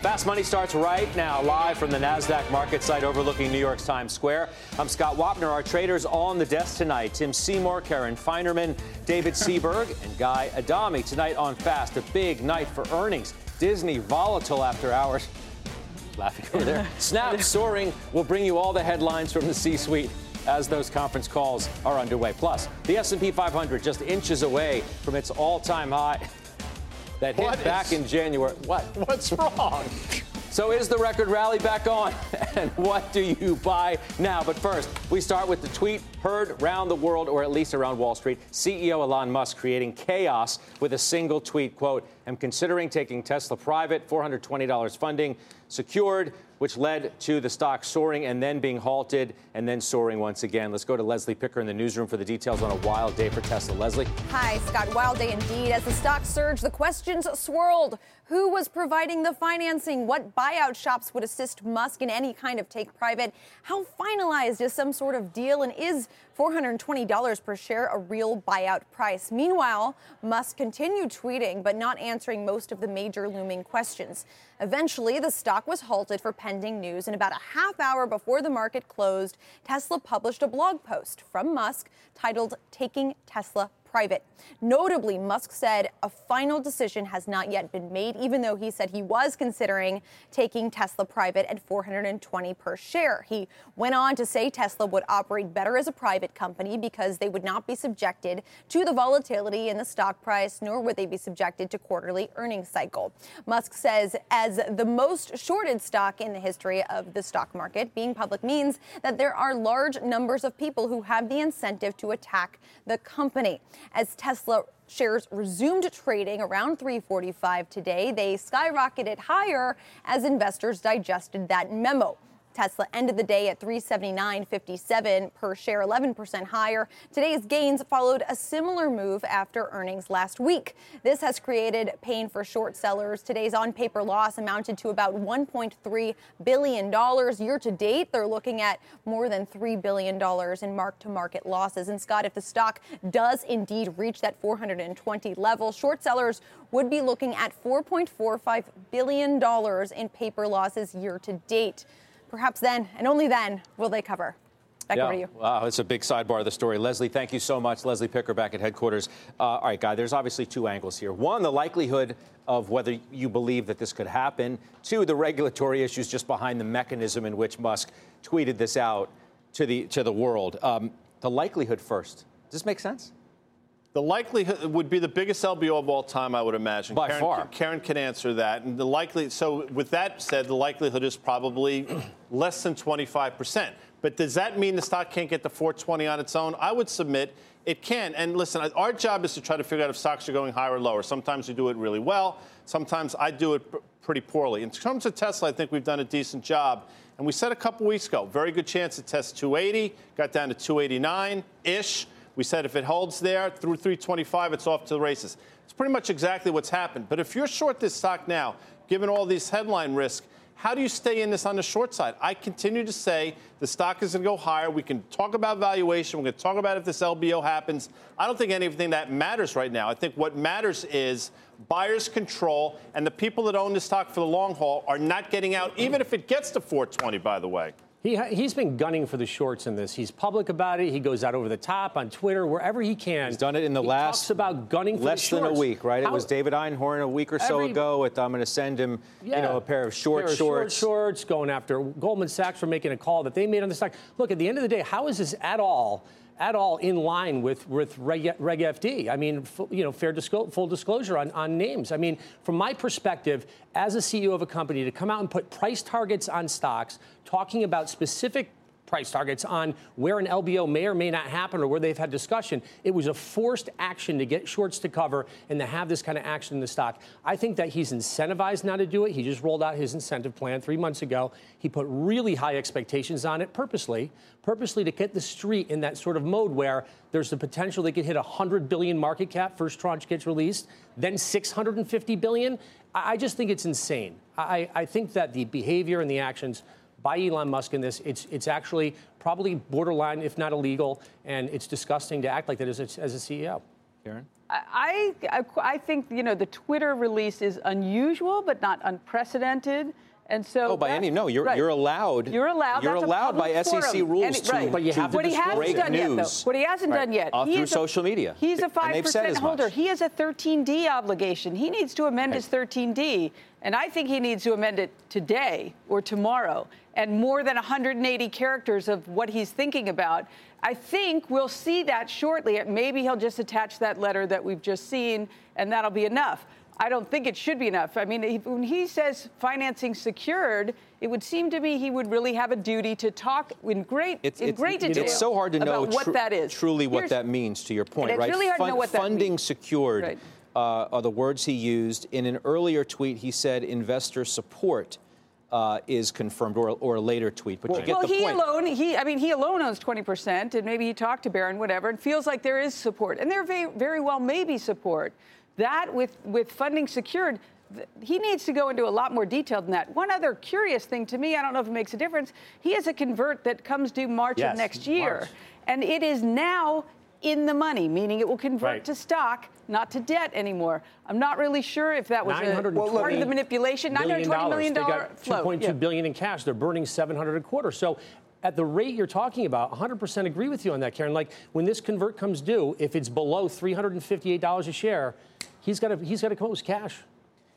Fast Money starts right now, live from the NASDAQ market site overlooking New York's Times Square. I'm Scott Wapner. Our traders on the desk tonight Tim Seymour, Karen Finerman, David Seaburg, and Guy Adami. Tonight on Fast, a big night for earnings. Disney volatile after hours. Laughing over there. Snap soaring. We'll bring you all the headlines from the C-suite as those conference calls are underway. Plus, the S&P 500 just inches away from its all-time high that hit what back is, in January. What? What's wrong? So is the record rally back on? And what do you buy now? But first, we start with the tweet heard around the world, or at least around Wall Street. CEO Elon Musk creating chaos with a single tweet. Quote, I'm considering taking Tesla private, $420 funding secured which led to the stock soaring and then being halted and then soaring once again. Let's go to Leslie Picker in the newsroom for the details on a wild day for Tesla. Leslie. Hi, Scott. Wild day indeed. As the stock surged, the questions swirled. Who was providing the financing? What buyout shops would assist Musk in any kind of take private? How finalized is some sort of deal? And is $420 per share a real buyout price? Meanwhile, Musk continued tweeting, but not answering most of the major looming questions. Eventually, the stock was halted for pending news, and about a half hour before the market closed, Tesla published a blog post from Musk titled Taking Tesla private. Notably, Musk said a final decision has not yet been made, even though he said he was considering taking Tesla private at 420 per share. He went on to say Tesla would operate better as a private company because they would not be subjected to the volatility in the stock price, nor would they be subjected to quarterly earnings cycle. Musk says as the most shorted stock in the history of the stock market, being public means that there are large numbers of people who have the incentive to attack the company. As Tesla shares resumed trading around 345 today, they skyrocketed higher as investors digested that memo. Tesla ended the day at 379.57 per share, 11% higher. Today's gains followed a similar move after earnings last week. This has created pain for short sellers. Today's on paper loss amounted to about $1.3 billion. Year to date, they're looking at more than $3 billion in mark to market losses. And Scott, if the stock does indeed reach that 420 level, short sellers would be looking at $4.45 billion in paper losses year to date. Perhaps then, and only then, will they cover. Back yeah. over to you. Wow, it's a big sidebar of the story. Leslie, thank you so much. Leslie Picker back at headquarters. Uh, all right, Guy, there's obviously two angles here. One, the likelihood of whether you believe that this could happen. Two, the regulatory issues just behind the mechanism in which Musk tweeted this out to the, to the world. Um, the likelihood first. Does this make sense? The likelihood would be the biggest LBO of all time, I would imagine. By Karen, far. Karen can answer that. And the likely, so with that said, the likelihood is probably less than 25%. But does that mean the stock can't get to 420 on its own? I would submit it can. And listen, our job is to try to figure out if stocks are going higher or lower. Sometimes we do it really well. Sometimes I do it pretty poorly. In terms of Tesla, I think we've done a decent job. And we said a couple weeks ago, very good chance to test 280, got down to 289 ish. We said if it holds there through 325, it's off to the races. It's pretty much exactly what's happened. But if you're short this stock now, given all these headline risk, how do you stay in this on the short side? I continue to say the stock is going to go higher. We can talk about valuation. We're going to talk about if this LBO happens. I don't think anything that matters right now. I think what matters is buyers control, and the people that own the stock for the long haul are not getting out, even if it gets to 420, by the way. He, he's been gunning for the shorts in this. He's public about it. He goes out over the top on Twitter, wherever he can. He's done it in the he last talks about gunning for less than a week, right? How, it was David Einhorn a week or so every, ago. With I'm going to send him, yeah, you know, a pair of short pair of shorts. Short shorts going after Goldman Sachs for making a call that they made on the stock. Look, at the end of the day, how is this at all? At all in line with, with Reg, Reg FD. I mean, f- you know, fair disclo- full disclosure on, on names. I mean, from my perspective, as a CEO of a company, to come out and put price targets on stocks, talking about specific price targets on where an LBO may or may not happen or where they've had discussion. It was a forced action to get shorts to cover and to have this kind of action in the stock. I think that he's incentivized now to do it. He just rolled out his incentive plan three months ago. He put really high expectations on it purposely, purposely to get the street in that sort of mode where there's the potential they could hit 100 billion market cap. First tranche gets released, then 650 billion. I just think it's insane. I, I think that the behavior and the actions by Elon Musk in this. It's it's actually probably borderline, if not illegal, and it's disgusting to act like that as a, as a CEO. Karen? I, I, I think you know the Twitter release is unusual, but not unprecedented. And so, oh, by any no, you're right. you're allowed. You're allowed. You're allowed by forum. SEC rules to, right. but you have to what he hasn't done news. yet, though. What he hasn't right. done yet, uh, he through a, social media. He's a five percent holder. He has a 13D obligation. He needs to amend his 13D, and I think he needs to amend it today or tomorrow. And more than 180 characters of what he's thinking about. I think we'll see that shortly. Maybe he'll just attach that letter that we've just seen, and that'll be enough. I don't think it should be enough. I mean, when he says financing secured, it would seem to me he would really have a duty to talk in great, it's, in it's, great detail. It's so hard to know what that is. Truly, what Here's, that means. To your point, it's right? Really hard Fun- to know what that funding means. secured right. Uh, are the words he used in an earlier tweet. He said investor support. Uh, is confirmed, or, or a later tweet. But well, you get well, the he point. alone, he, I mean, he alone owns 20%, and maybe he talked to Baron, whatever, and feels like there is support, and there very, very well may be support. That with with funding secured, he needs to go into a lot more detail than that. One other curious thing to me, I don't know if it makes a difference. He has a convert that comes due March yes, of next year, March. and it is now in the money, meaning it will convert right. to stock, not to debt anymore. I'm not really sure if that was a part of the manipulation. $920 million they got float. 2.2 yeah. billion in cash. They're burning 700 a quarter. So at the rate you're talking about, 100% agree with you on that, Karen. Like when this convert comes due, if it's below $358 a share, he's got to he's got to come up with cash.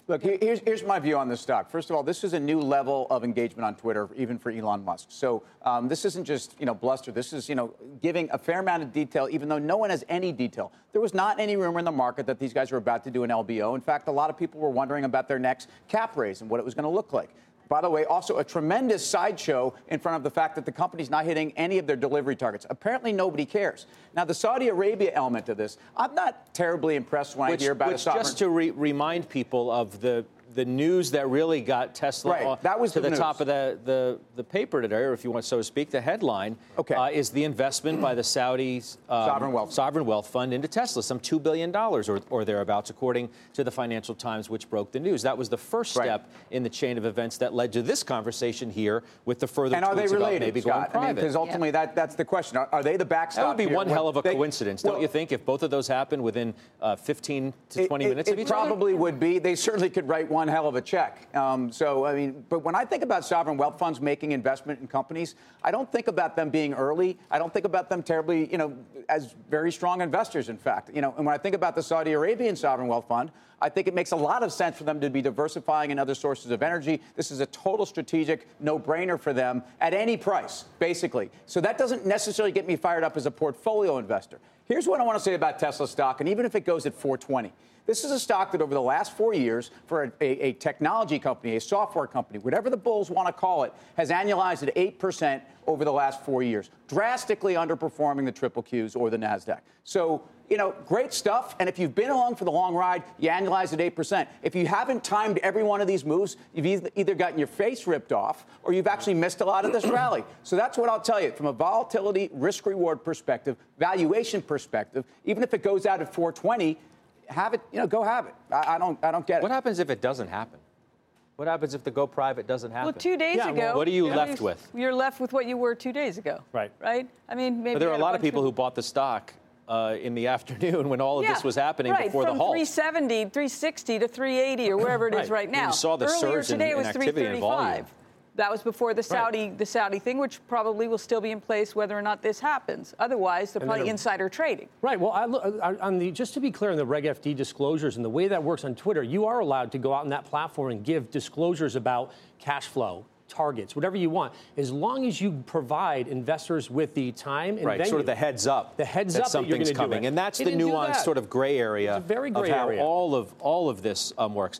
Look, here's, here's my view on this stock. First of all, this is a new level of engagement on Twitter, even for Elon Musk. So um, this isn't just you know bluster. This is you know giving a fair amount of detail, even though no one has any detail. There was not any rumor in the market that these guys were about to do an LBO. In fact, a lot of people were wondering about their next cap raise and what it was going to look like. By the way, also a tremendous sideshow in front of the fact that the company's not hitting any of their delivery targets. Apparently, nobody cares. Now, the Saudi Arabia element of this, I'm not terribly impressed when which, I hear about which a sovereign. Just to re- remind people of the the news that really got Tesla right. that was to the, the top of the, the, the paper today, or if you want so to speak, the headline okay. uh, is the investment by the Saudi um, sovereign wealth sovereign wealth fund into Tesla, some two billion dollars or, or thereabouts, according to the Financial Times, which broke the news. That was the first right. step in the chain of events that led to this conversation here with the further and are they related, maybe Scott? going private. Because I mean, ultimately, yeah. that, that's the question. Are, are, they the backstop? That would be here? one hell of a they, coincidence, well, don't you think? If both of those happen within uh, 15 to 20 it, minutes it, of each it probably would be. They certainly could write one hell of a check. Um, so, I mean, but when I think about sovereign wealth funds making investment in companies, I don't think about them being early. I don't think about them terribly, you know, as very strong investors, in fact. You know, and when I think about the Saudi Arabian sovereign wealth fund, I think it makes a lot of sense for them to be diversifying in other sources of energy. This is a total strategic no brainer for them at any price, basically. So that doesn't necessarily get me fired up as a portfolio investor. Here's what I want to say about Tesla stock, and even if it goes at 420. This is a stock that over the last four years, for a, a, a, technology company, a software company, whatever the bulls want to call it, has annualized at 8% over the last four years, drastically underperforming the triple Qs or the NASDAQ. So, you know, great stuff. And if you've been along for the long ride, you annualize at 8%. If you haven't timed every one of these moves, you've either gotten your face ripped off or you've actually missed a lot of this rally. So that's what I'll tell you from a volatility, risk reward perspective, valuation perspective, even if it goes out at 420, have it, you know, go have it. I, I don't, I don't get it. What happens if it doesn't happen? What happens if the go private doesn't happen? Well, two days Yeah, ago. well, what are you yeah, left with? You're left with what you were two days ago. Right. Right. I mean, maybe. But there are a lot of bunch people who bought the stock uh, in the afternoon when all of Yeah, this was happening right, before from the halt. 370, 360 to 380 or wherever it is Right. right now. You saw the Earlier surge in- today in was activity and volume. That was before the Saudi the Saudi thing, which probably will still be in place whether or not this happens. Otherwise, they're And probably insider trading. Right. Well, I, on the just to be clear on the Reg FD disclosures and the way that works on Twitter, you are allowed to go out on that platform and give disclosures about cash flow, targets, whatever you want, as long as you provide investors with the time and Right, venue. sort of the heads up. The heads that up that you're something's gonna do coming, it. and that's They the didn't nuanced that. sort of gray area It's a very gray of how area. all of all of this um, works.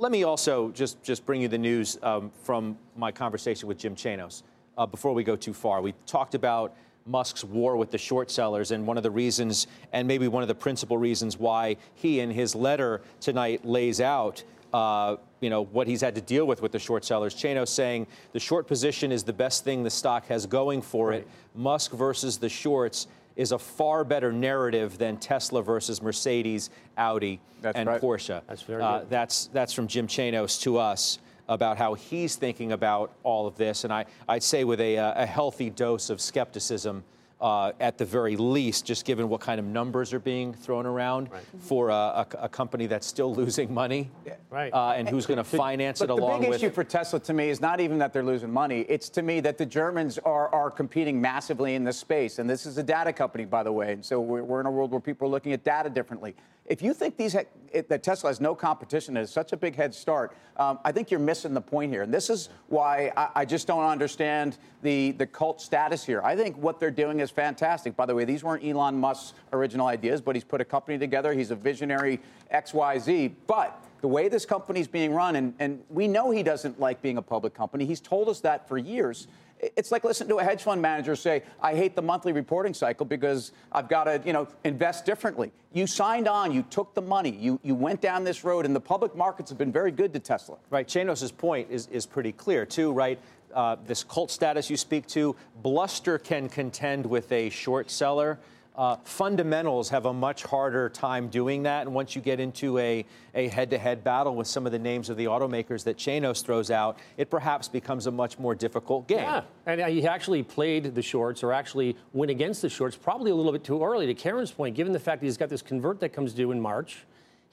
Let me also just just bring you the news um, from my conversation with Jim Chanos. uh, before we go too far. We talked about Musk's war with the short sellers, and one of the reasons, and maybe one of the principal reasons why he, in his letter tonight, lays out. Uh, you know what he's had to deal with with the short sellers. Chano saying the short position is the best thing the stock has going for right. it. Musk versus the shorts is a far better narrative than Tesla versus Mercedes, Audi, that's and right. Porsche. That's very uh, that's that's from Jim Chanos to us about how he's thinking about all of this, and I, I'd say with a, a healthy dose of skepticism uh, at the very least, just given what kind of numbers are being thrown around right. for a, a, a, company that's still losing money, right? Uh, and who's going to finance it along with. The big issue for Tesla to me is not even that they're losing money. It's to me that the Germans are, are competing massively in this space, and this is a data company, by the way. And so we're, we're in a world where people are looking at data differently. If you think these that Tesla has no competition and has such a big head start, um, I think you're missing the point here. And this is why I, I, just don't understand the, the cult status here. I think what they're doing is fantastic. By the way, these weren't Elon Musk's original ideas, but he's put a company together. He's a visionary XYZ. But the way this company is being run, and, and we know he doesn't like being a public company. He's told us that for years. It's like listening to a hedge fund manager say, I hate the monthly reporting cycle because I've got to, you know, invest differently. You signed on, you took the money, you, you went down this road, and the public markets have been very good to Tesla. Right. Chanos' point is, is pretty clear, too, right? Uh, this cult status you speak to, bluster can contend with a short seller. Uh, fundamentals have a much harder time doing that. And once you get into a, a head-to-head battle with some of the names of the automakers that Chanos throws out, it perhaps becomes a much more difficult game. Yeah, and he actually played the shorts or actually went against the shorts probably a little bit too early. To Karen's point, given the fact that he's got this convert that comes due in March,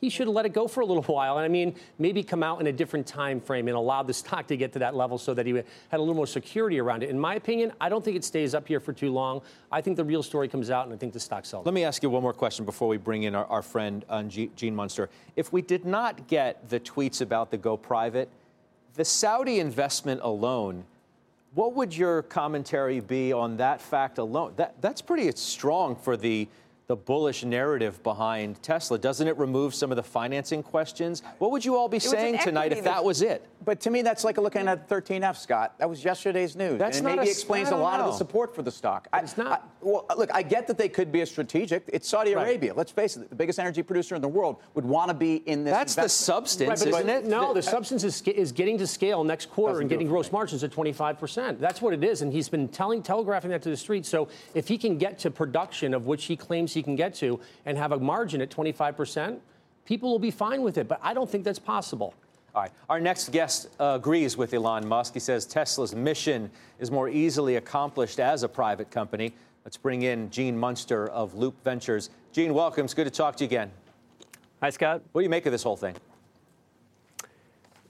he should let it go for a little while. And I mean, maybe come out in a different time frame and allow the stock to get to that level so that he had a little more security around it. In my opinion, I don't think it stays up here for too long. I think the real story comes out, and I think the stock sells. Let me ask you one more question before we bring in our, our friend uh, Gene Munster. If we did not get the tweets about the go private, the Saudi investment alone what would your commentary be on that fact alone? That, that's pretty strong for the the bullish narrative behind Tesla? Doesn't it remove some of the financing questions? What would you all be saying tonight if that was it? But to me, that's like looking at 13F, Scott. That was yesterday's news. That's and it maybe a, explains a lot know. of the support for the stock. I, it's not. I, well, look, I get that they could be a strategic. It's Saudi right. Arabia. Let's face it, the biggest energy producer in the world would want to be in this. That's investment. the substance, right, isn't it? No, the, the substance is, is getting to scale next quarter and getting gross margins at 25%. That's what it is. And he's been telling, telegraphing that to the street. So if he can get to production of which he claims he can get to, and have a margin at 25%, people will be fine with it. But I don't think that's possible. All right. Our next guest uh, agrees with Elon Musk. He says Tesla's mission is more easily accomplished as a private company. Let's bring in Gene Munster of Loup Ventures. Gene, welcome. It's good to talk to you again. Hi, Scott. What do you make of this whole thing?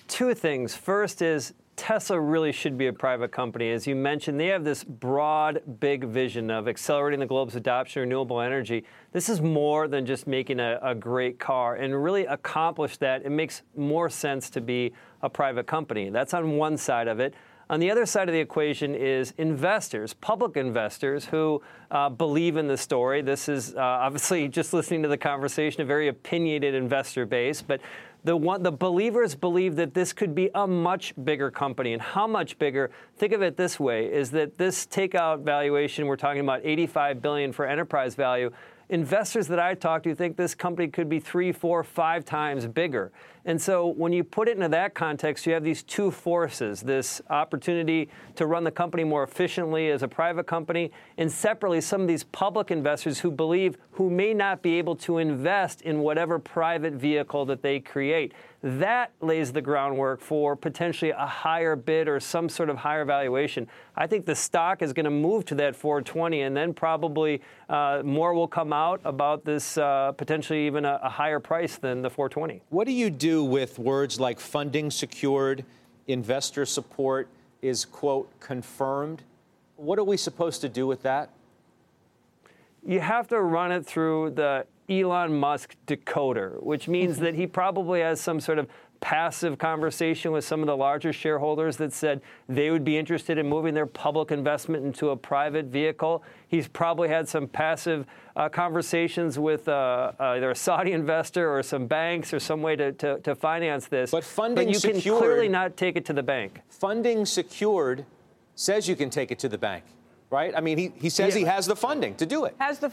Two things. First is Tesla really should be a private company. As you mentioned, they have this broad, big vision of accelerating the globe's adoption of renewable energy. This is more than just making a, a, great car. And really accomplish that, it makes more sense to be a private company. That's on one side of it. On the other side of the equation is investors, public investors who uh, believe in the story. This is uh, obviously just listening to the conversation, a very opinionated investor base, but the, one, the believers believe that this could be a much bigger company. And how much bigger? Think of it this way: is that this takeout valuation we're talking about 85 billion for enterprise value investors that I talk to think this company could be three, four, five times bigger. And so when you put it into that context, you have these two forces this opportunity to run the company more efficiently as a private company, and separately, some of these public investors who believe who may not be able to invest in whatever private vehicle that they create. That lays the groundwork for potentially a higher bid or some sort of higher valuation. I think the stock is going to move to that 420, and then probably uh, more will come out about this uh, potentially even a, a higher price than the 420. What do you do with words like funding secured, investor support is, quote, confirmed? What are we supposed to do with that? You have to run it through the Elon Musk decoder, which means that he probably has some sort of passive conversation with some of the larger shareholders that said they would be interested in moving their public investment into a private vehicle. He's probably had some passive uh, conversations with uh, uh, either a Saudi investor or some banks or some way to, to, to finance this. But funding but you secured, can clearly not take it to the bank. Funding secured says you can take it to the bank, right? I mean, he, he says yeah. he has the funding to do it. Has the.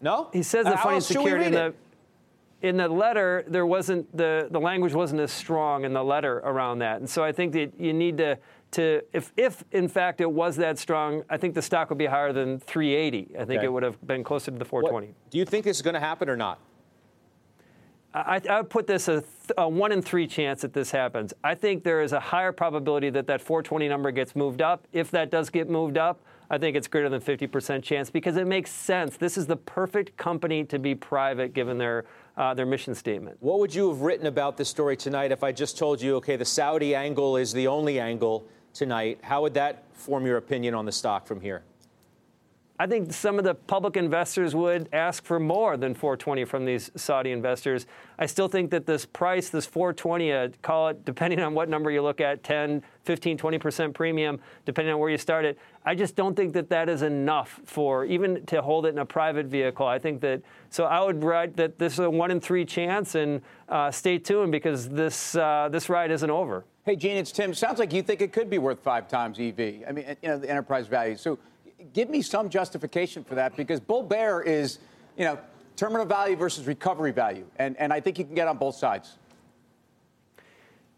No? He says the funding security in the. In the letter, there wasn't the, the language wasn't as strong in the letter around that, and so I think that you need to to if if in fact it was that strong, I think the stock would be higher than 380. I think okay. it would have been closer to the 420. What, do you think this is going to happen or not? I, I would put this a, th- a, one in three chance that this happens. I think there is a higher probability that that 420 number gets moved up. If that does get moved up, I think it's greater than 50% chance because it makes sense. This is the perfect company to be private given their uh, their mission statement. What would you have written about this story tonight if I just told you, okay, the Saudi angle is the only angle tonight? How would that form your opinion on the stock from here? I think some of the public investors would ask for more than 420 from these Saudi investors. I still think that this price, this 420, uh, call it, depending on what number you look at, 10, 15, 20% premium, depending on where you start it, I just don't think that that is enough for even to hold it in a private vehicle. I think that, so I would write that this is a one in three chance and uh, stay tuned because this, uh, this ride isn't over. Hey, Gene, it's Tim. Sounds like you think it could be worth five times EV. I mean, you know, the enterprise value. So, give me some justification for that because bull bear is, you know, terminal value versus recovery value. And, and I think you can get on both sides.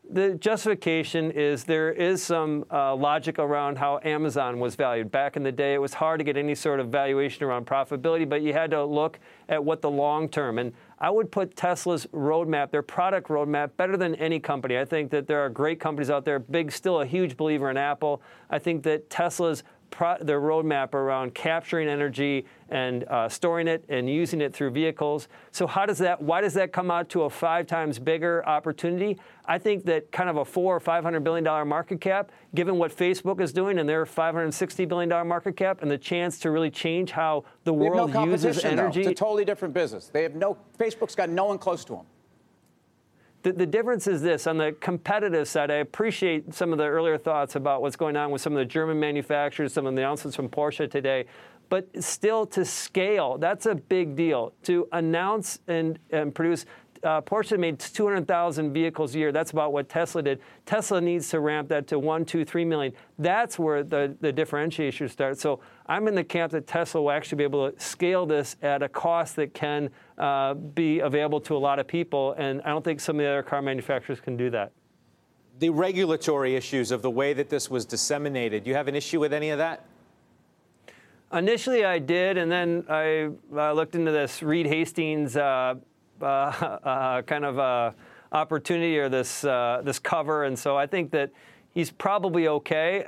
The justification is there is some uh, logic around how Amazon was valued. Back in the day, it was hard to get any sort of valuation around profitability, but you had to look at what the long term. And I would put Tesla's roadmap, their product roadmap, better than any company. I think that there are great companies out there. Big, still a huge believer in Apple. I think that Tesla's pro- their roadmap around capturing energy and uh, storing it and using it through vehicles. So how does that? Why does that come out to a five times bigger opportunity? I think that kind of a four or five hundred billion dollar market cap, given what Facebook is doing and their 560 billion dollar market cap, and the chance to really change how the world no uses energy. Though. It's a totally different business. They have no. Facebook's got no one close to them. The, the, difference is this on the competitive side, I appreciate some of the earlier thoughts about what's going on with some of the German manufacturers, some of the announcements from Porsche today. But still, to scale, that's a big deal. To announce and, and produce uh, Porsche made 200,000 vehicles a year. That's about what Tesla did. Tesla needs to ramp that to one, two, three million. That's where the, the differentiation starts. So I'm in the camp that Tesla will actually be able to scale this at a cost that can uh, be available to a lot of people. And I don't think some of the other car manufacturers can do that. The regulatory issues of the way that this was disseminated, you have an issue with any of that? Initially, I did, and then I uh, looked into this Reed Hastings uh, uh, uh, kind of uh, opportunity or this this cover, and so I think that he's probably okay.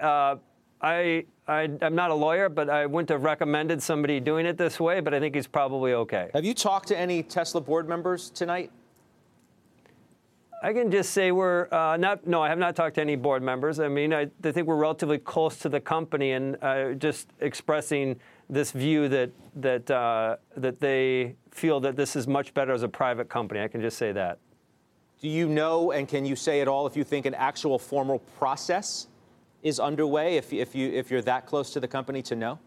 I, I am not a lawyer, but I wouldn't have recommended somebody doing it this way. But I think he's probably okay. Have you talked to any Tesla board members tonight? I can just say we're uh, not. No, I have not talked to any board members. I mean, I, I think we're relatively close to the company, and uh, just expressing this view that that uh, that they feel that this is much better as a private company. I can just say that. Do you know, and can you say at all if you think an actual formal process is underway? If if you if you're that close to the company to know.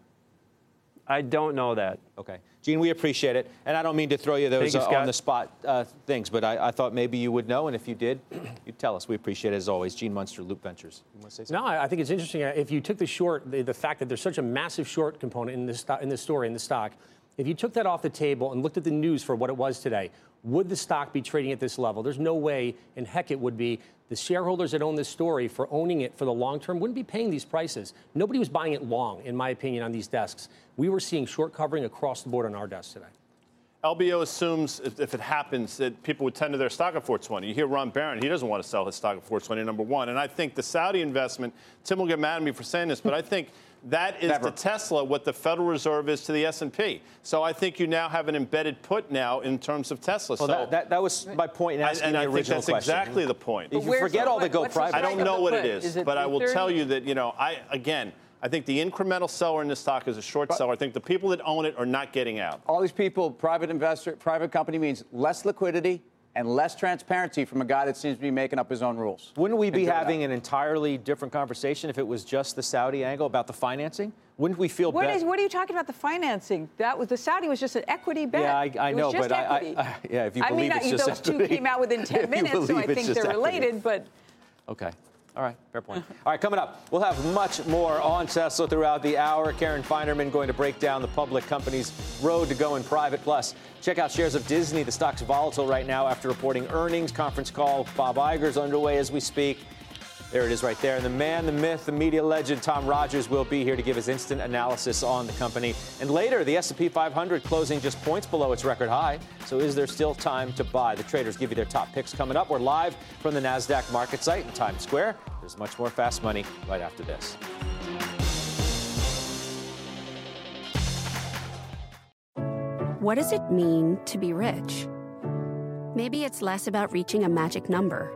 I don't know that. Okay. Gene, we appreciate it. And I don't mean to throw you those uh, on the spot uh, things, but I, I, thought maybe you would know. And if you did, you'd tell us. We appreciate it as always. Gene Munster, Loup Ventures. No, I think it's interesting. Uh, if you took the short, the, the, fact that there's such a massive short component in this, in this story, in the stock, if you took that off the table and looked at the news for what it was today, would the stock be trading at this level? There's no way, in heck, it would be. The shareholders that own this story for owning it for the long term wouldn't be paying these prices. Nobody was buying it long, in my opinion, on these desks. We were seeing short covering across the board on our desks today. LBO assumes if, it happens that people would tend to their stock at 420. You hear Ron Baron, he doesn't want to sell his stock at 420, number one. And I think the Saudi investment, Tim will get mad at me for saying this, but I think that is Never. to Tesla what the Federal Reserve is to the S&P. So I think you now have an embedded put now in terms of Tesla. Well, so that, that, that, was my point in asking and, and the original question. that's exactly the point. If you forget all the go private. I don't know what it is, is it but I will tell you that, you know, I again – I think the incremental seller in this stock is a short but, seller. I think the people that own it are not getting out. All these people, private investor, private company means less liquidity and less transparency from a guy that seems to be making up his own rules. Wouldn't we be having an entirely different conversation if it was just the Saudi angle about the financing? Wouldn't we feel what better? Is, what are you talking about the financing? That was the Saudi was just an equity bet. Yeah, I, I know, but I, I, yeah, if you believe I mean, it's just those equity, two came out within 10 minutes, so I think they're related. But okay. All right, fair point. All right, coming up, we'll have much more on Tesla throughout the hour. Karen Finerman going to break down the public company's road to going private. Plus, check out shares of Disney. The stock's volatile right now after reporting earnings. Conference call. Bob Iger's underway as we speak. There it is right there. And the man, the myth, the media legend, Tom Rogers will be here to give his instant analysis on the company. And later, the S&P 500 closing just points below its record high. So is there still time to buy? The traders give you their top picks coming up. We're live from the NASDAQ market site in Times Square. There's much more fast money right after this. What does it mean to be rich? Maybe it's less about reaching a magic number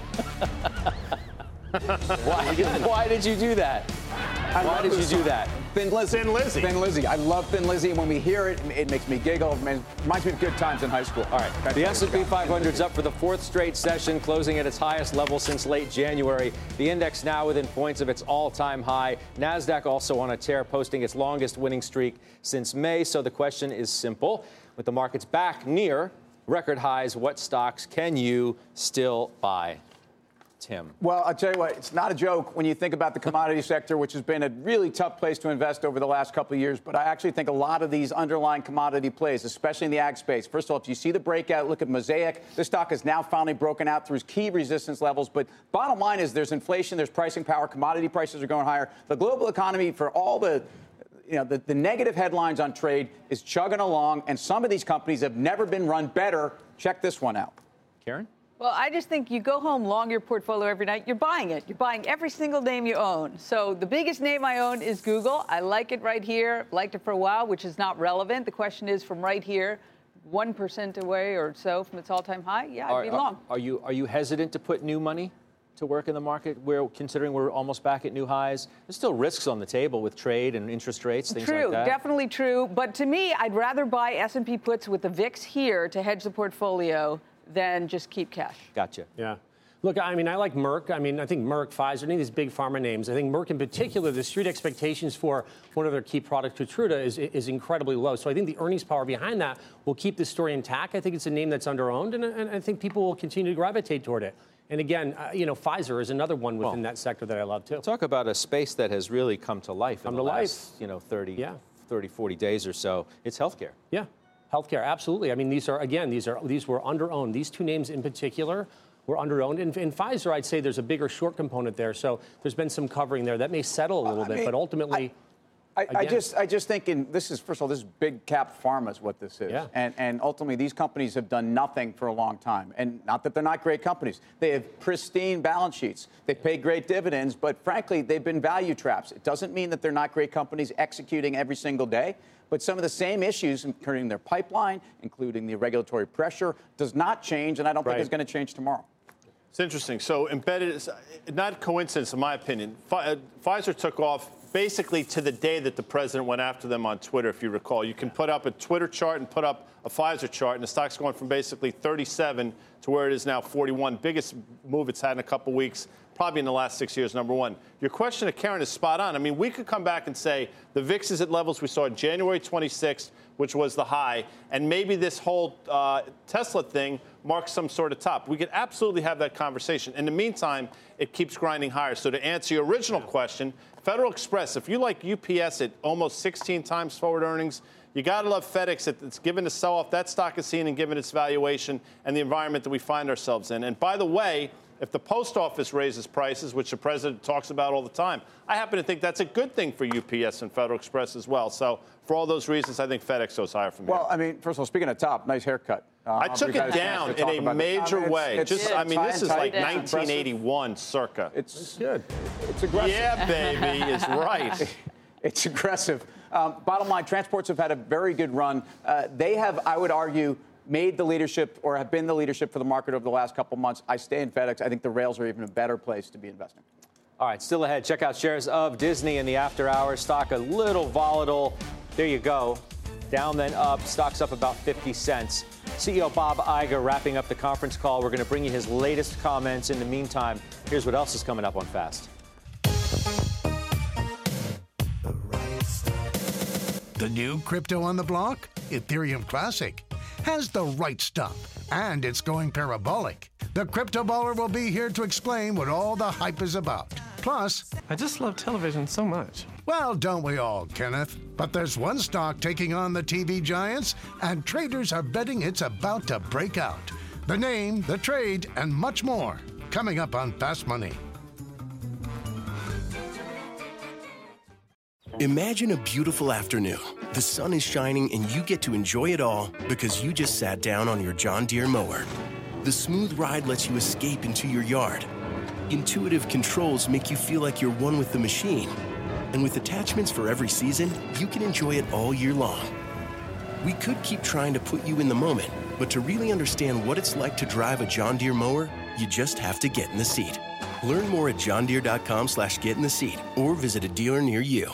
Why, why did you do that? Why did you do that? Thin Lizzy. Thin Lizzy. Thin Lizzy. I love Thin Lizzy. And when we hear it, it makes me giggle. It reminds me of good times in high school. All right. The S&P 500 is up for the fourth straight session, closing at its highest level since late January. The index now within points of its all-time high. Nasdaq also on a tear, posting its longest winning streak since May. So the question is simple: With the markets back near record highs, what stocks can you still buy? Tim? Well, I'll tell you what, it's not a joke when you think about the commodity sector, which has been a really tough place to invest over the last couple of years. But I actually think a lot of these underlying commodity plays, especially in the ag space, first of all, if you see the breakout, look at Mosaic. The stock has now finally broken out through key resistance levels. But bottom line is there's inflation, there's pricing power, commodity prices are going higher. The global economy, for all the you know, the, the negative headlines on trade is chugging along, and some of these companies have never been run better. Check this one out. Karen? Well, I just think you go home long your portfolio every night. You're buying it. You're buying every single name you own. So the biggest name I own is Google. I like it right here. Liked it for a while, which is not relevant. The question is from right here, one percent away or so from its all-time high. Yeah, I'd are, be long. Are, are you are you hesitant to put new money to work in the market? We're considering we're almost back at new highs. There's still risks on the table with trade and interest rates, things true, like that. True, definitely true. But to me, I'd rather buy S&P puts with the VIX here to hedge the portfolio than just keep cash. Gotcha. Yeah. Look, I mean, I like Merck. I mean, I think Merck, Pfizer, any of these big pharma names. I think Merck, in particular, the street expectations for one of their key products, Keytruda, is, is incredibly low. So I think the earnings power behind that will keep the story intact. I think it's a name that's underowned, and, and I think people will continue to gravitate toward it. And again, uh, you know, Pfizer is another one within well, that sector that I love too. Talk about a space that has really come to life come in the last, life. you know, 30, yeah. 30, 40 days or so. It's healthcare. Yeah. Healthcare, absolutely. I mean, these are again, these are these were underowned. These two names in particular were underowned. In, in Pfizer, I'd say there's a bigger short component there. So there's been some covering there that may settle a little uh, bit, mean, but ultimately. I, I, just, I just think in this is first of all, this is big cap pharma is what this is, yeah. and and ultimately these companies have done nothing for a long time, and not that they're not great companies. They have pristine balance sheets. They pay great dividends, but frankly, they've been value traps. It doesn't mean that they're not great companies executing every single day. But some of the same issues, including their pipeline, including the regulatory pressure, does not change, and I don't right. think it's going to change tomorrow. It's interesting. So embedded, is not coincidence, in my opinion. Uh, Pfizer took off basically to the day that the president went after them on Twitter, if you recall. You can put up a Twitter chart and put up a Pfizer chart, and the stock's going from basically 37 to where it is now 41. Biggest move it's had in a couple weeks probably in the last six years, number one. Your question to Karen is spot on. I mean, we could come back and say the VIX is at levels we saw January 26th, which was the high, and maybe this whole uh, Tesla thing marks some sort of top. We could absolutely have that conversation. In the meantime, it keeps grinding higher. So to answer your original question, Federal Express, if you like UPS at almost 16 times forward earnings, you got to love FedEx. It's given the sell off that stock is seen and given its valuation and the environment that we find ourselves in. And by the way, if the post office raises prices, which the president talks about all the time, I happen to think that's a good thing for UPS and Federal Express as well. So for all those reasons, I think FedEx goes higher from well, here. Well, I mean, first of all, speaking of top, nice haircut. Uh, I took it down in a major I mean, way. It's, Just, I mean, this is like 1981 circa. It's, it's good. It's aggressive. Yeah, baby, is right. it's aggressive. Um, bottom line, transports have had a very good run. Uh, they have, I would argue, made the leadership or have been the leadership for the market over the last couple months. I stay in FedEx. I think the rails are even a better place to be investing. All right, still ahead. Check out shares of Disney in the after hours. Stock a little volatile. There you go. Down then up. Stock's up about 50 cents. CEO Bob Iger wrapping up the conference call. We're going to bring you his latest comments. In the meantime, here's what else is coming up on Fast. The new crypto on the block, Ethereum Classic, has the right stuff, and it's going parabolic. The Crypto Baller will be here to explain what all the hype is about. Plus, I just love television so much. Well, don't we all, Kenneth? But there's one stock taking on the TV giants, and traders are betting it's about to break out. The name, the trade, and much more coming up on Fast Money. Imagine a beautiful afternoon. The sun is shining and you get to enjoy it all because you just sat down on your John Deere mower. The smooth ride lets you escape into your yard. Intuitive controls make you feel like you're one with the machine. And with attachments for every season, you can enjoy it all year long. We could keep trying to put you in the moment, but to really understand what it's like to drive a John Deere mower, you just have to get in the seat. Learn more at johndeere.com slash get in the seat or visit a dealer near you.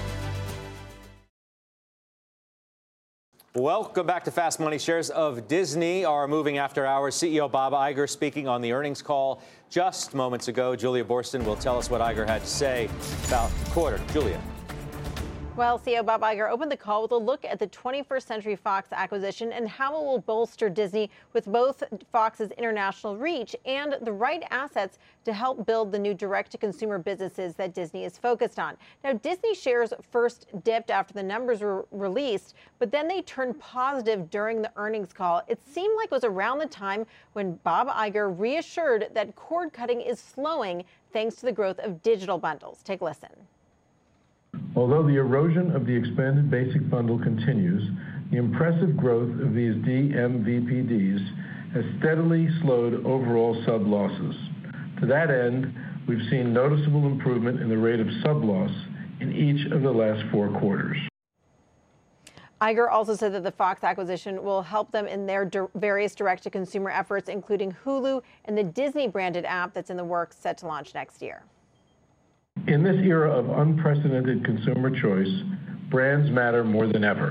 Welcome back to Fast Money. Shares of Disney are moving after hours. CEO Bob Iger speaking on the earnings call just moments ago. Julia Boorstin will tell us what Iger had to say about the quarter. Julia. Well, CEO Bob Iger opened the call with a look at the 21st Century Fox acquisition and how it will bolster Disney with both Fox's international reach and the right assets to help build the new direct to consumer businesses that Disney is focused on. Now, Disney shares first dipped after the numbers were released, but then they turned positive during the earnings call. It seemed like it was around the time when Bob Iger reassured that cord cutting is slowing thanks to the growth of digital bundles. Take a listen. Although the erosion of the expanded basic bundle continues, the impressive growth of these vMVPDs has steadily slowed overall sub losses. To that end, we've seen noticeable improvement in the rate of sub loss in each of the last four quarters. Iger also said that the Fox acquisition will help them in their di- various direct to consumer efforts, including Hulu and the Disney branded app that's in the works set to launch next year. In this era of unprecedented consumer choice, brands matter more than ever.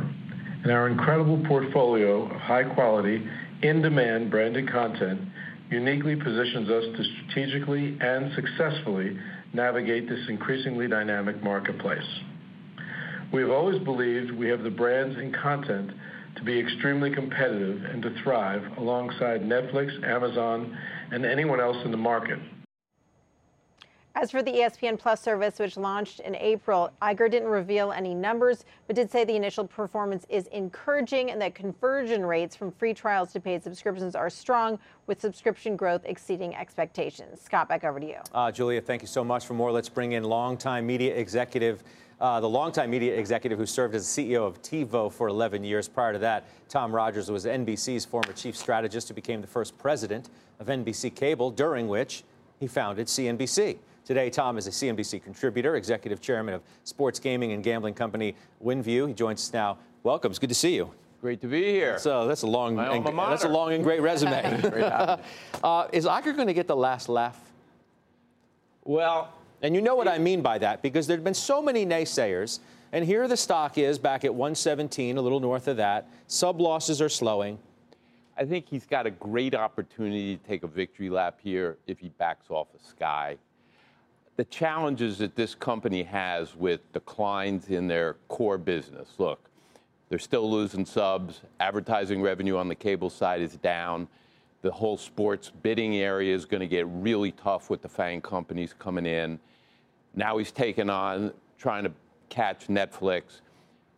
And our incredible portfolio of high quality, in demand branded content uniquely positions us to strategically and successfully navigate this increasingly dynamic marketplace. We have always believed we have the brands and content to be extremely competitive and to thrive alongside Netflix, Amazon, and anyone else in the market. As for the ESPN Plus service, which launched in April, Iger didn't reveal any numbers, but did say the initial performance is encouraging and that conversion rates from free trials to paid subscriptions are strong, with subscription growth exceeding expectations. Scott, back over to you. Uh, Julia, thank you so much for more. Let's bring in longtime media executive. Uh, the longtime media executive who served as CEO of TiVo for 11 years. Prior to that, Tom Rogers was NBC's former chief strategist who became the first president of NBC Cable, during which he founded CNBC. Today, Tom is a CNBC contributor, executive chairman of sports gaming and gambling company WinView. He joins us now. Welcome. It's good to see you. Great to be here. So that's a long, and, that's a long and great resume. uh, is Iger going to get the last laugh? Well, and you know what I mean by that because there have been so many naysayers, and here the stock is back at 117, a little north of that. Sub losses are slowing. I think he's got a great opportunity to take a victory lap here if he backs off a of Sky the challenges that this company has with declines in their core business. Look, they're still losing subs. Advertising revenue on the cable side is down. The whole sports bidding area is going to get really tough with the FANG companies coming in. Now he's taken on trying to catch Netflix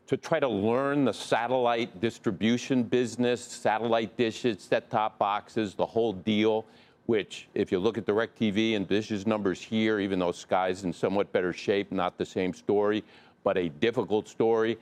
to try to learn the satellite distribution business, satellite dishes, set top boxes, the whole deal which, if you look at DirecTV and Dish's numbers here, even though Sky's in somewhat better shape, not the same story, but a difficult story,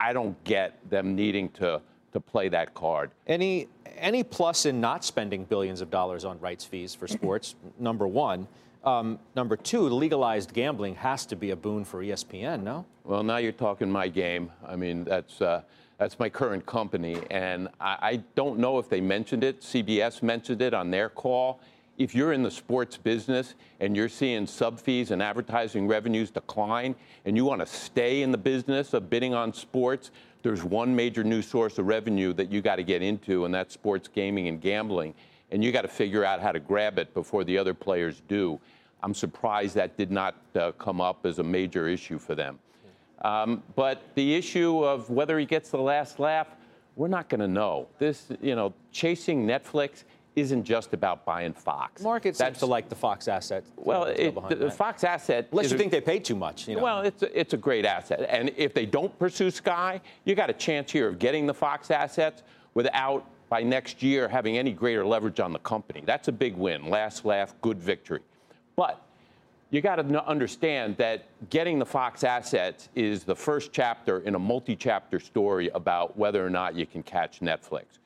I don't get them needing to to play that card. Any any plus in not spending billions of dollars on rights fees for sports? number one. Um, number two, legalized gambling has to be a boon for ESPN, no? Well, now you're talking my game. I mean, that's uh, that's my current company, and I, I don't know if they mentioned it. CBS mentioned it on their call. If you're in the sports business and you're seeing sub fees and advertising revenues decline, and you want to stay in the business of bidding on sports, there's one major new source of revenue that you got to get into, and that's sports gaming and gambling. And you got to figure out how to grab it before the other players do. I'm surprised that did not uh, come up as a major issue for them. Um, but the issue of whether he gets the last laugh, we're not going to know. This, you know, chasing Netflix isn't just about buying Fox. Market seems to like the Fox asset. Well, it, the, the Fox asset. Unless you think they paid too much. You know? Well, it's a, it's a great asset, and if they don't pursue Sky, you got a chance here of getting the Fox assets without by next year having any greater leverage on the company. That's a big win. Last laugh, good victory. But you got to understand that getting the Fox assets is the first chapter in a multi chapter story about whether or not you can catch Netflix.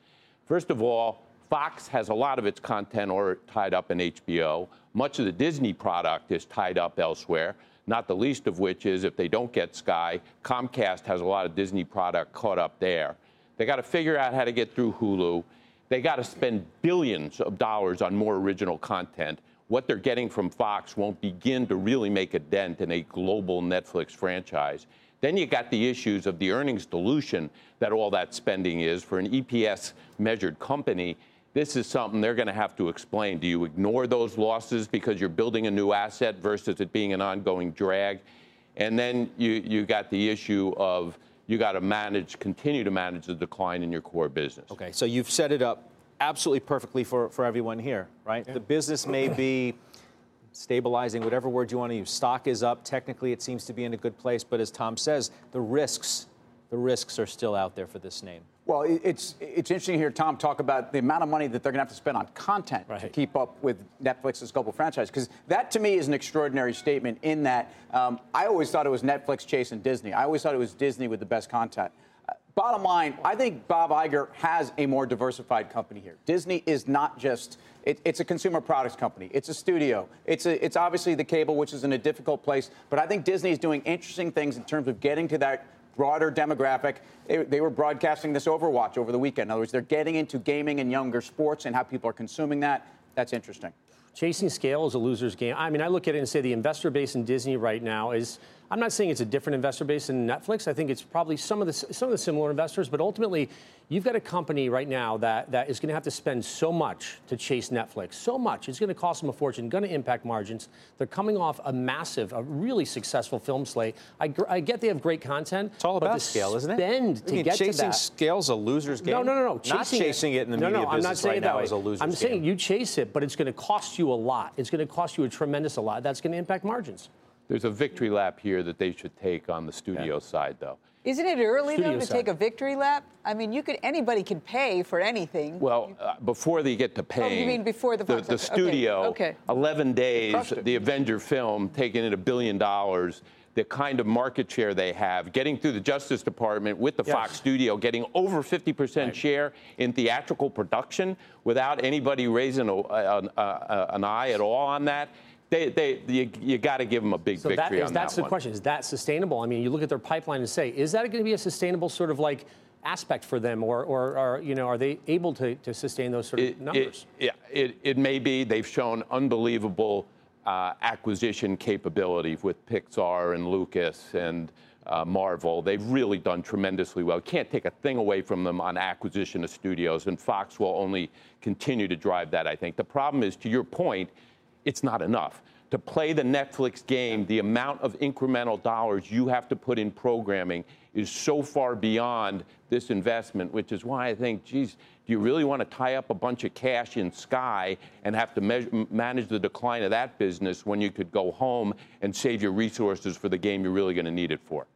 First of all, Fox has a lot of its content or tied up in HBO. Much of the Disney product is tied up elsewhere, not the least of which is if they don't get Sky, Comcast has a lot of Disney product caught up there. They got to figure out how to get through Hulu. They got to spend billions of dollars on more original content what they're getting from Fox won't begin to really make a dent in a global Netflix franchise. Then you got the issues of the earnings dilution that all that spending is for an EPS measured company. This is something they're going to have to explain. Do you ignore those losses because you're building a new asset versus it being an ongoing drag? And then you, you got the issue of you got to manage, continue to manage the decline in your core business. Okay, so you've set it up absolutely perfectly for, for everyone here, right? Yeah. The business may be stabilizing, whatever word you want to use. Stock is up. Technically, it seems to be in a good place. But as Tom says, the risks, the risks are still out there for this name. Well, it's it's interesting to hear Tom talk about the amount of money that they're going to have to spend on content right. to keep up with Netflix's global franchise. Because that, to me, is an extraordinary statement. In that, um, I always thought it was Netflix chasing Disney. I always thought it was Disney with the best content. Bottom line, I think Bob Iger has a more diversified company here. Disney is not just it, it's a consumer products company. It's a studio. It's a, it's obviously the cable, which is in a difficult place. But I think Disney is doing interesting things in terms of getting to that broader demographic. They, they, were broadcasting this Overwatch over the weekend. In other words, they're getting into gaming and younger sports and how people are consuming that. That's interesting. Chasing scale is a loser's game. I mean, I look at it and say the investor base in Disney right now is I'm not saying it's a different investor base than Netflix. I think it's probably some of the some of the similar investors, but ultimately, you've got a company right now that, that is going to have to spend so much to chase Netflix. So much. It's going to cost them a fortune, going to impact margins. They're coming off a massive, a really successful film slate. I, I get they have great content. It's all about the scale, isn't it? Spend to mean, get chasing to that. scale's a loser's game. No, no, no, no. Chasing not chasing it, it in the no, media no, I'm not saying right that now way. is a loser's game. I'm game. saying you chase it, but it's going to cost you a lot. It's going to cost you a tremendous a lot. That's going to impact margins. There's a victory lap here that they should take on the studio yeah. side, though. Isn't it early studio though to side. take a victory lap? I mean, you could anybody can pay for anything. Well, uh, before they get to paying. Oh, you mean before the the, the studio? Okay. okay. 11 days, the Avenger film taking in a billion dollars. The kind of market share they have, getting through the Justice Department with the yes. Fox studio, getting over 50% right. share in theatrical production without anybody raising a, a, a, an eye at all on that they, they, you, you got to give them a big so victory that is, on that's that the one. question. Is that sustainable? I mean, you look at their pipeline and say, is that going to be a sustainable sort of like aspect for them, or, or, or you know, are they able to, to sustain those sort of it, numbers? It, yeah, it, it may be. They've shown unbelievable uh, acquisition capability with Pixar and Lucas and uh, Marvel. They've really done tremendously well. Can't take a thing away from them on acquisition of studios, and Fox will only continue to drive that. I think the problem is, to your point it's not enough. To play the Netflix game, the amount of incremental dollars you have to put in programming is so far beyond this investment, which is why I think, geez, do you really want to tie up a bunch of cash in Sky and have to measure, manage the decline of that business when you could go home and save your resources for the game you're really going to need it for?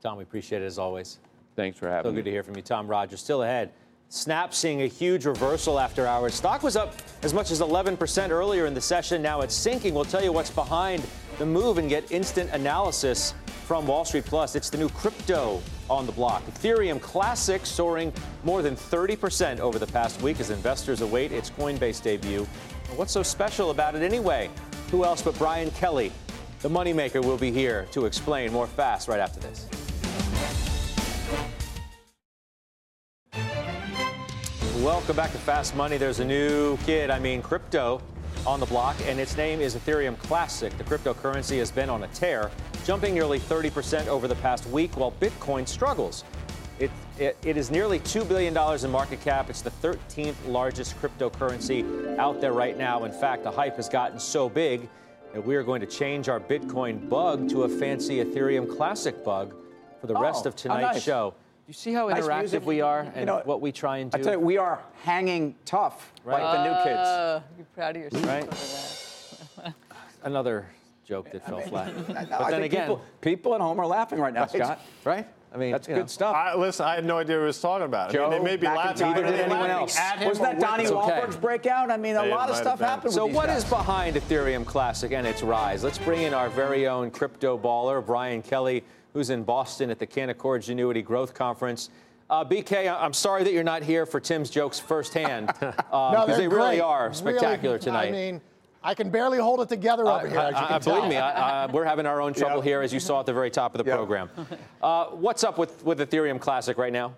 Tom, we appreciate it as always. Thanks for having so me. So good to hear from you, Tom Rogers. Still ahead. Snap seeing a huge reversal after hours. Stock was up as much as 11% earlier in the session. Now it's sinking. We'll tell you what's behind the move and get instant analysis from Wall Street Plus. It's the new crypto on the block. Ethereum Classic soaring more than 30% over the past week as investors await its Coinbase debut. What's so special about it anyway? Who else but Brian Kelly, the moneymaker, will be here to explain more fast right after this. Welcome back to Fast Money. There's a new kid, I mean crypto, on the block, and its name is Ethereum Classic. The cryptocurrency has been on a tear, jumping nearly 30% over the past week, while Bitcoin struggles. It, it, it is nearly $2 billion in market cap. It's the 13th largest cryptocurrency out there right now. In fact, the hype has gotten so big that we are going to change our Bitcoin bug to a fancy Ethereum Classic bug for the rest Oh, of how tonight's nice. show. You see how Nice interactive music. we are You and know, what we try and do? I tell you, we are hanging tough like the new kids. Uh, you're proud of yourself Right. over that. Another joke that fell flat. No, but I then think again, people, people at home are laughing right now, Right. Scott. right? I mean, That's good know. stuff. I, listen, I had no idea what he was talking about. I mean, they may be laughing. McIntyre. but anyone else. At Wasn't that Donnie with him? okay. Breakout? I mean, a It lot of stuff have happened So with these what guys. is behind Ethereum Classic and its rise? Let's bring in our very own crypto baller, Brian Kelly, who's in Boston at the Canaccord Genuity Growth Conference. Uh, BK, I- I'm sorry that you're not here for Tim's jokes firsthand, because they're they really are spectacular Really, tonight. I mean, I can barely hold it together over here. As you I- I- believe me, I, we're having our own trouble here, as you saw at the very top of the program. Uh, what's up with, with Ethereum Classic right now?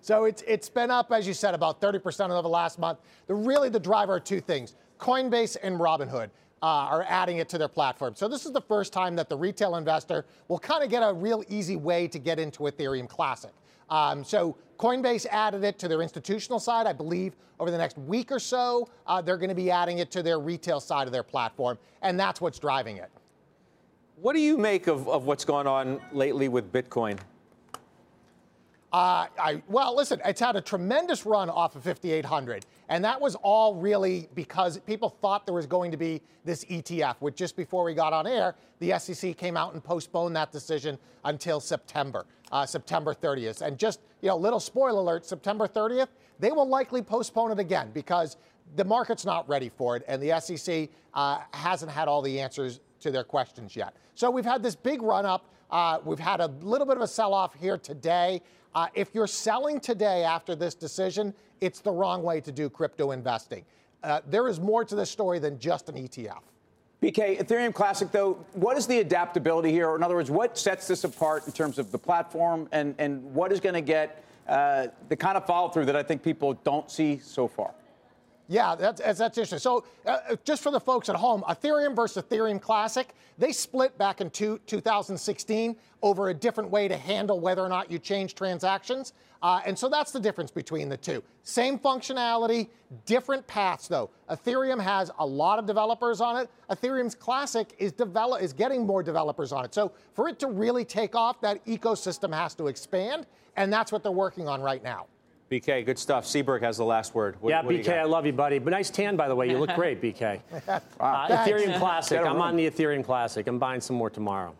So it's it's been up, as you said, about 30% over the last month. The really the driver are two things: Coinbase and Robinhood. Uh, are adding it to their platform. So this is the first time that the retail investor will kind of get a real easy way to get into Ethereum Classic. Um, so Coinbase added it to their institutional side, I believe, over the next week or so. Uh, they're going to be adding it to their retail side of their platform, and that's what's driving it. What do you make of, of what's gone on lately with Bitcoin? Uh, I, well, listen, it's had a tremendous run off of 5,800. And that was all really because people thought there was going to be this ETF, which just before we got on air, the SEC came out and postponed that decision until September, uh, September 30th. And just, you know, little spoiler alert, September 30th, they will likely postpone it again because the market's not ready for it. And the SEC uh, hasn't had all the answers to their questions yet. So we've had this big run up. Uh, we've had a little bit of a sell off here today. Uh, if you're selling today after this decision, it's the wrong way to do crypto investing. Uh, there is more to this story than just an ETF. BK, Ethereum Classic, though, what is the adaptability here? Or in other words, what sets this apart in terms of the platform and, and what is going to get uh, the kind of follow through that I think people don't see so far? Yeah, that's, that's interesting. So, uh, just for the folks at home, Ethereum versus Ethereum Classic, they split back in two, 2016 over a different way to handle whether or not you change transactions. Uh, and so that's the difference between the two. Same functionality, different paths though. Ethereum has a lot of developers on it. Ethereum's Classic is develop is getting more developers on it. So for it to really take off, that ecosystem has to expand, and that's what they're working on right now. BK, good stuff. Seaburg has the last word. What- yeah, what BK. I love you, buddy. But nice tan, by the way. You look great, BK. Uh, Ethereum Classic. Get a I'm on the Ethereum Classic. I'm buying some more tomorrow.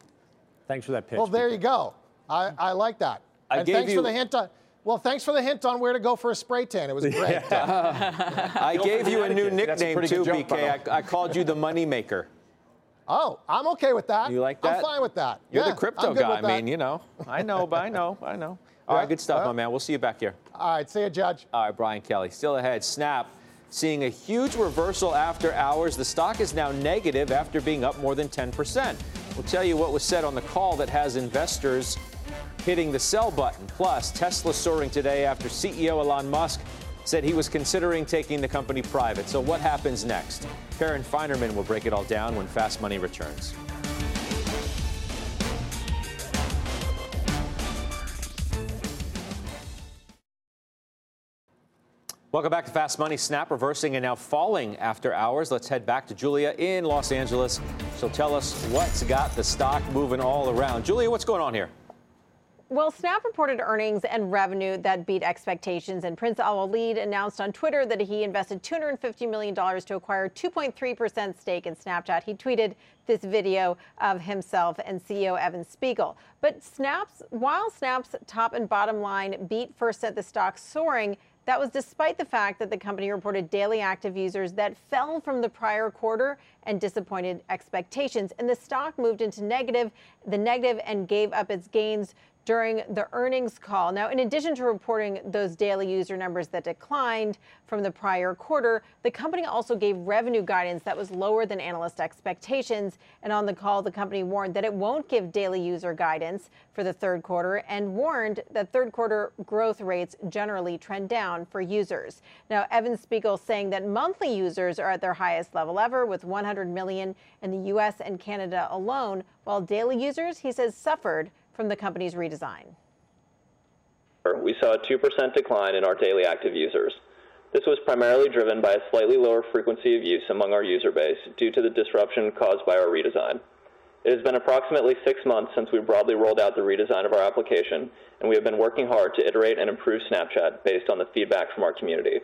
Thanks for that pitch. Well, there you go. I, I like that. I and gave thanks you- for the hint on. Well, thanks for the hint on where to go for a spray tan. It was great. I gave you a new That's a nickname too, good joke, BK. I, I called you the money maker. oh, I'm okay with that. You like that? I'm fine with that. You're Yeah, the crypto guy. I mean, you know. I know, but I know, I know. All Yeah, right, good stuff, yeah. my man. We'll see you back here. All right, see you, Judge. All right, Brian Kelly. Still ahead. Snap seeing a huge reversal after hours. The stock is now negative after being up more than 10%. We'll tell you what was said on the call that has investors hitting the sell button. Plus, Tesla soaring today after CEO Elon Musk said he was considering taking the company private. So, what happens next? Karen Finerman will break it all down when Fast Money returns. Welcome back to Fast Money. Snap reversing and now falling after hours. Let's head back to Julia in Los Angeles. She'll tell us what's got the stock moving all around. Julia, what's going on here? Well, Snap reported earnings and revenue that beat expectations, and Prince Alwaleed announced on Twitter that he invested $250 million to acquire 2.3% stake in Snapchat. He tweeted this video of himself and CEO Evan Spiegel. But Snap's, while Snap's top and bottom line beat first set the stock soaring, That was despite the fact that the company reported daily active users that fell from the prior quarter and disappointed expectations. And the stock moved into negative, the negative, and gave up its gains during the earnings call. Now, in addition to reporting those daily user numbers that declined from the prior quarter, the company also gave revenue guidance that was lower than analyst expectations. And on the call, the company warned that it won't give daily user guidance for the third quarter and warned that third quarter growth rates generally trend down for users. Now, Evan Spiegel saying that monthly users are at their highest level ever with 100 million in the US and Canada alone, while daily users, he says, suffered from the company's redesign. We saw a 2% decline in our daily active users. This was primarily driven by a slightly lower frequency of use among our user base due to the disruption caused by our redesign. It has been approximately six months since we broadly rolled out the redesign of our application, and we have been working hard to iterate and improve Snapchat based on the feedback from our community.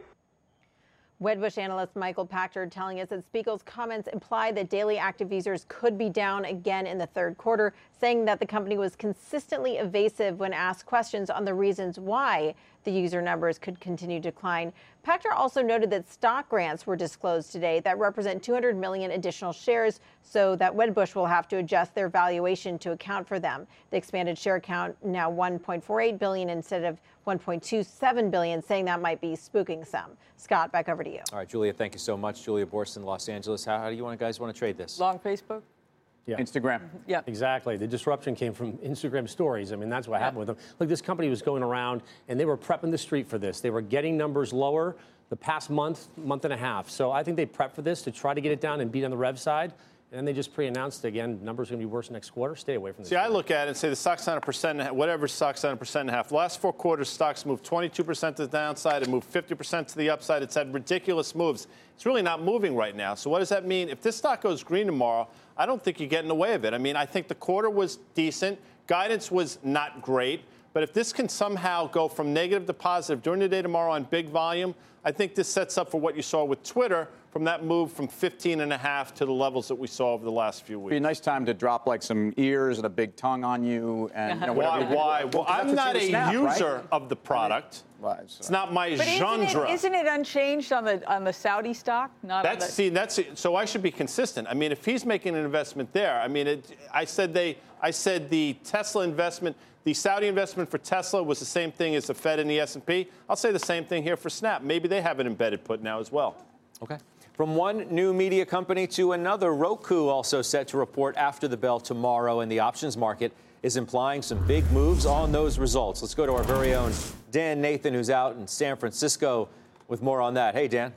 Wedbush analyst Michael Pachter telling us that Spiegel's comments imply that daily active users could be down again in the third quarter, saying that the company was consistently evasive when asked questions on the reasons why the user numbers could continue to decline. Pachter also noted that stock grants were disclosed today that represent 200 million additional shares, so that Wedbush will have to adjust their valuation to account for them. The expanded share count now 1.48 billion instead of 1.27 billion, saying that might be spooking some. Scott, back over to you. All right, Julia, thank you so much. Julia Boorstin, Los Angeles. How, how do you want, guys want to trade this? Long Facebook? Yeah. Instagram. Mm-hmm. Yeah. Exactly. The disruption came from Instagram stories. I mean, that's what yeah. happened with them. Look, this company was going around and they were prepping the street for this. They were getting numbers lower the past month, month and a half. So I think they prepped for this to try to get it down and beat on the rev side. And they just pre-announced again, numbers are going to be worse next quarter. Stay away from this. See, I look at it and say the stock's down a percent, whatever stock's down a percent and a half. Last four quarters, stocks moved 22% to the downside and moved 50% to the upside. It's had ridiculous moves. It's really not moving right now. So what does that mean? If this stock goes green tomorrow, I don't think you get in the way of it. I mean, I think the quarter was decent. Guidance was not great. But if this can somehow go from negative to positive during the day tomorrow on big volume, I think this sets up for what you saw with Twitter from that move from 15 and a half to the levels that we saw over the last few weeks. Be a nice time to drop like some ears and a big tongue on you and you know, why? Why? Well, I'm not a snap, user right? of the product. It's not my but genre. Isn't it, isn't it unchanged on the on the Saudi stock? Not that's the... see that's so I should be consistent. I mean, if he's making an investment there, I mean, it, I said they I said the Tesla investment, the Saudi investment for Tesla was the same thing as the Fed and the S&P. I'll say the same thing here for Snap. Maybe they have an embedded put now as well. Okay. From one new media company to another, Roku also set to report after the bell tomorrow, and the options market is implying some big moves on those results. Let's go to our very own Dan Nathan, who's out in San Francisco with more on that. Hey, Dan.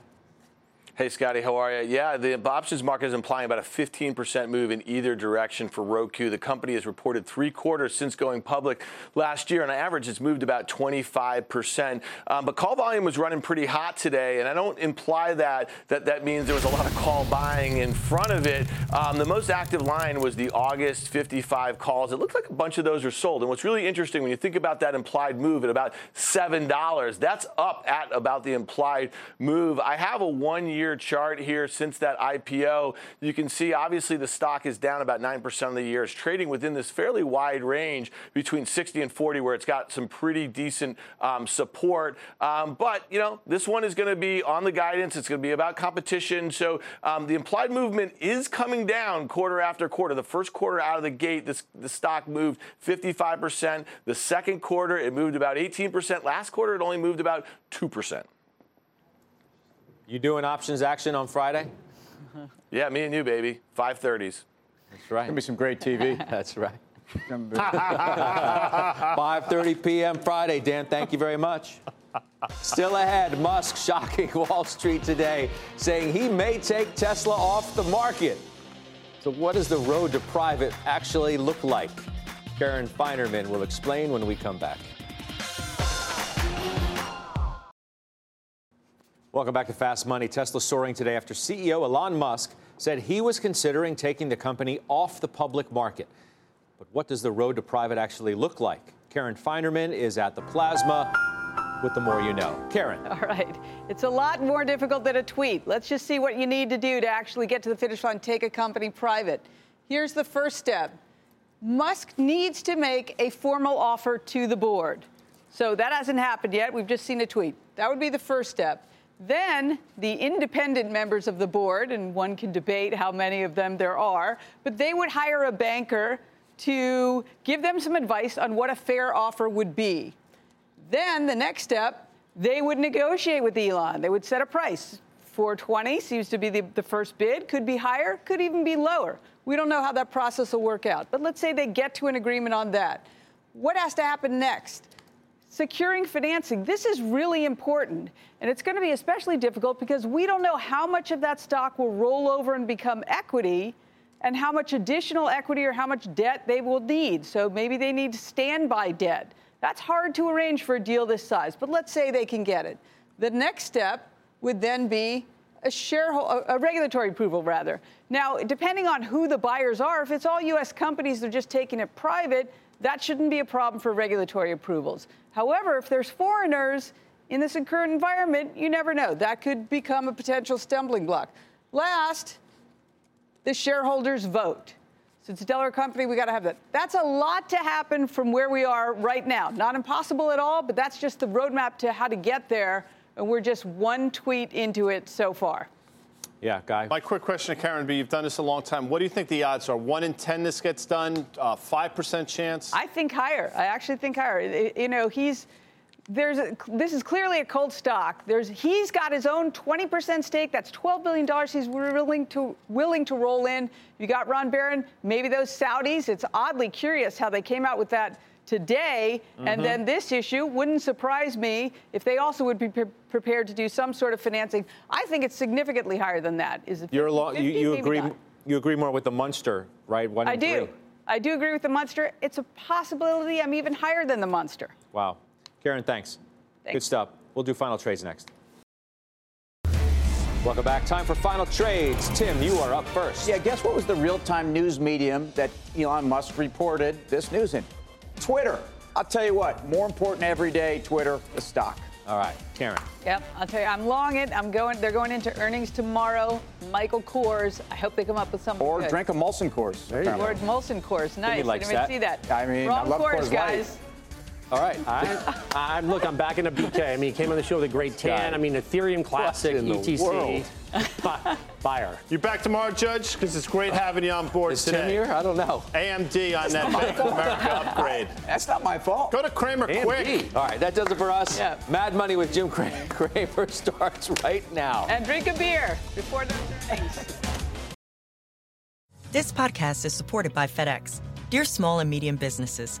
Hey, Scotty, how are you? Yeah, the options market is implying about a 15% move in either direction for Roku. The company has reported three quarters since going public last year. And on average, it's moved about 25%. Um, but call volume was running pretty hot today, and I don't imply that that, that means there was a lot of call buying in front of it. Um, the most active line was the August 55 calls. It looks like a bunch of those are sold. And what's really interesting when you think about that implied move at about $7, that's up at about the implied move. I have a one year year chart here since that IPO, you can see obviously the stock is down about 9% of the year. It's trading within this fairly wide range between 60 and 40 where it's got some pretty decent um, support. Um, but, you know, this one is going to be on the guidance. It's going to be about competition. So um, the implied movement is coming down quarter after quarter. The first quarter out of the gate, this, the stock moved 55%. The second quarter, it moved about 18%. Last quarter, it only moved about 2%. You doing options action on Friday? yeah, me and you, baby. 5:30s. That's right. Gonna be some great TV. That's right. 5:30 p.m. Friday. Dan, thank you very much. Still ahead, Musk shocking Wall Street today, saying he may take Tesla off the market. So, what does the road to private actually look like? Karen Finerman will explain when we come back. Welcome back to Fast Money. Tesla soaring today after CEO Elon Musk said he was considering taking the company off the public market. But what does the road to private actually look like? Karen Finerman is at the Plasma with the more you know. Karen. All right. It's a lot more difficult than a tweet. Let's just see what you need to do to actually get to the finish line, take a company private. Here's the first step Musk needs to make a formal offer to the board. So that hasn't happened yet. We've just seen a tweet. That would be the first step. Then the independent members of the board, and one can debate how many of them there are, but they would hire a banker to give them some advice on what a fair offer would be. Then the next step, they would negotiate with Elon. They would set a price. 420 seems to be the, the first bid, could be higher, could even be lower. We don't know how that process will work out. But let's say they get to an agreement on that. What has to happen next? Securing financing. This is really important. And it's going to be especially difficult because we don't know how much of that stock will roll over and become equity and how much additional equity or how much debt they will need. So maybe they need standby debt. That's hard to arrange for a deal this size, but let's say they can get it. The next step would then be a a regulatory approval rather. Now, depending on who the buyers are, if it's all U.S. companies, they're just taking it private, that shouldn't be a problem for regulatory approvals. However, if there's foreigners in this current environment, you never know. That could become a potential stumbling block. Last, the shareholders vote. So it's a Delaware company, we got to have that. That's a lot to happen from where we are right now. Not impossible at all, but that's just the roadmap to how to get there. And we're just one tweet into it so far. Yeah, Guy. My quick question to Karen B. You've done this a long time. What do you think the odds are? One in 10 this gets done? Uh, 5% chance? I think higher. I actually think higher. You know, he's there's a, this is clearly a cold stock. There's he's got his own 20% stake. That's 12 billion dollars. He's willing to willing to roll in. You got Ron Baron. Maybe those Saudis. It's oddly curious how they came out with that today. Mm-hmm. And then this issue wouldn't surprise me if they also would be pre- prepared to do some sort of financing. I think it's significantly higher than that. Is it? 50, You're lo- 50, you, you agree? Not. You agree more with the Munster, right? One I do. Three. I do agree with the Munster. It's a possibility. I'm even higher than the Munster. Wow. Karen, thanks. thanks. Good stuff. We'll do final trades next. Welcome back. Time for final trades. Tim, you are up first. Yeah, guess what was the real time news medium that Elon Musk reported this news in? Twitter. I'll tell you what, more important every day, Twitter, the stock. All right, Karen. Yep, I'll tell you, I'm long it. I'm going. They're going into earnings tomorrow. Michael Kors. I hope they come up with something. Or good. drink a Molson Coors. There you go. Or Molson Coors. Nice. Didn't even that. see that. I mean, Wrong I love Coors, Coors guys. Light. All right. I, I'm look. I'm back in into BK. I mean, he came on the show with a great tan. I mean, Ethereum Classic, ETC. Fire. You're back tomorrow, Judge? Because it's great having you on board Is today. Tim here? I don't know. AMD on that Bank of America upgrade. That's not my fault. Go to Cramer AMD. quick. All right, that does it for us. Yeah. Mad Money with Jim Cramer Cramer starts right now. And drink a beer before the earnings. This podcast is supported by FedEx. Dear small and medium businesses,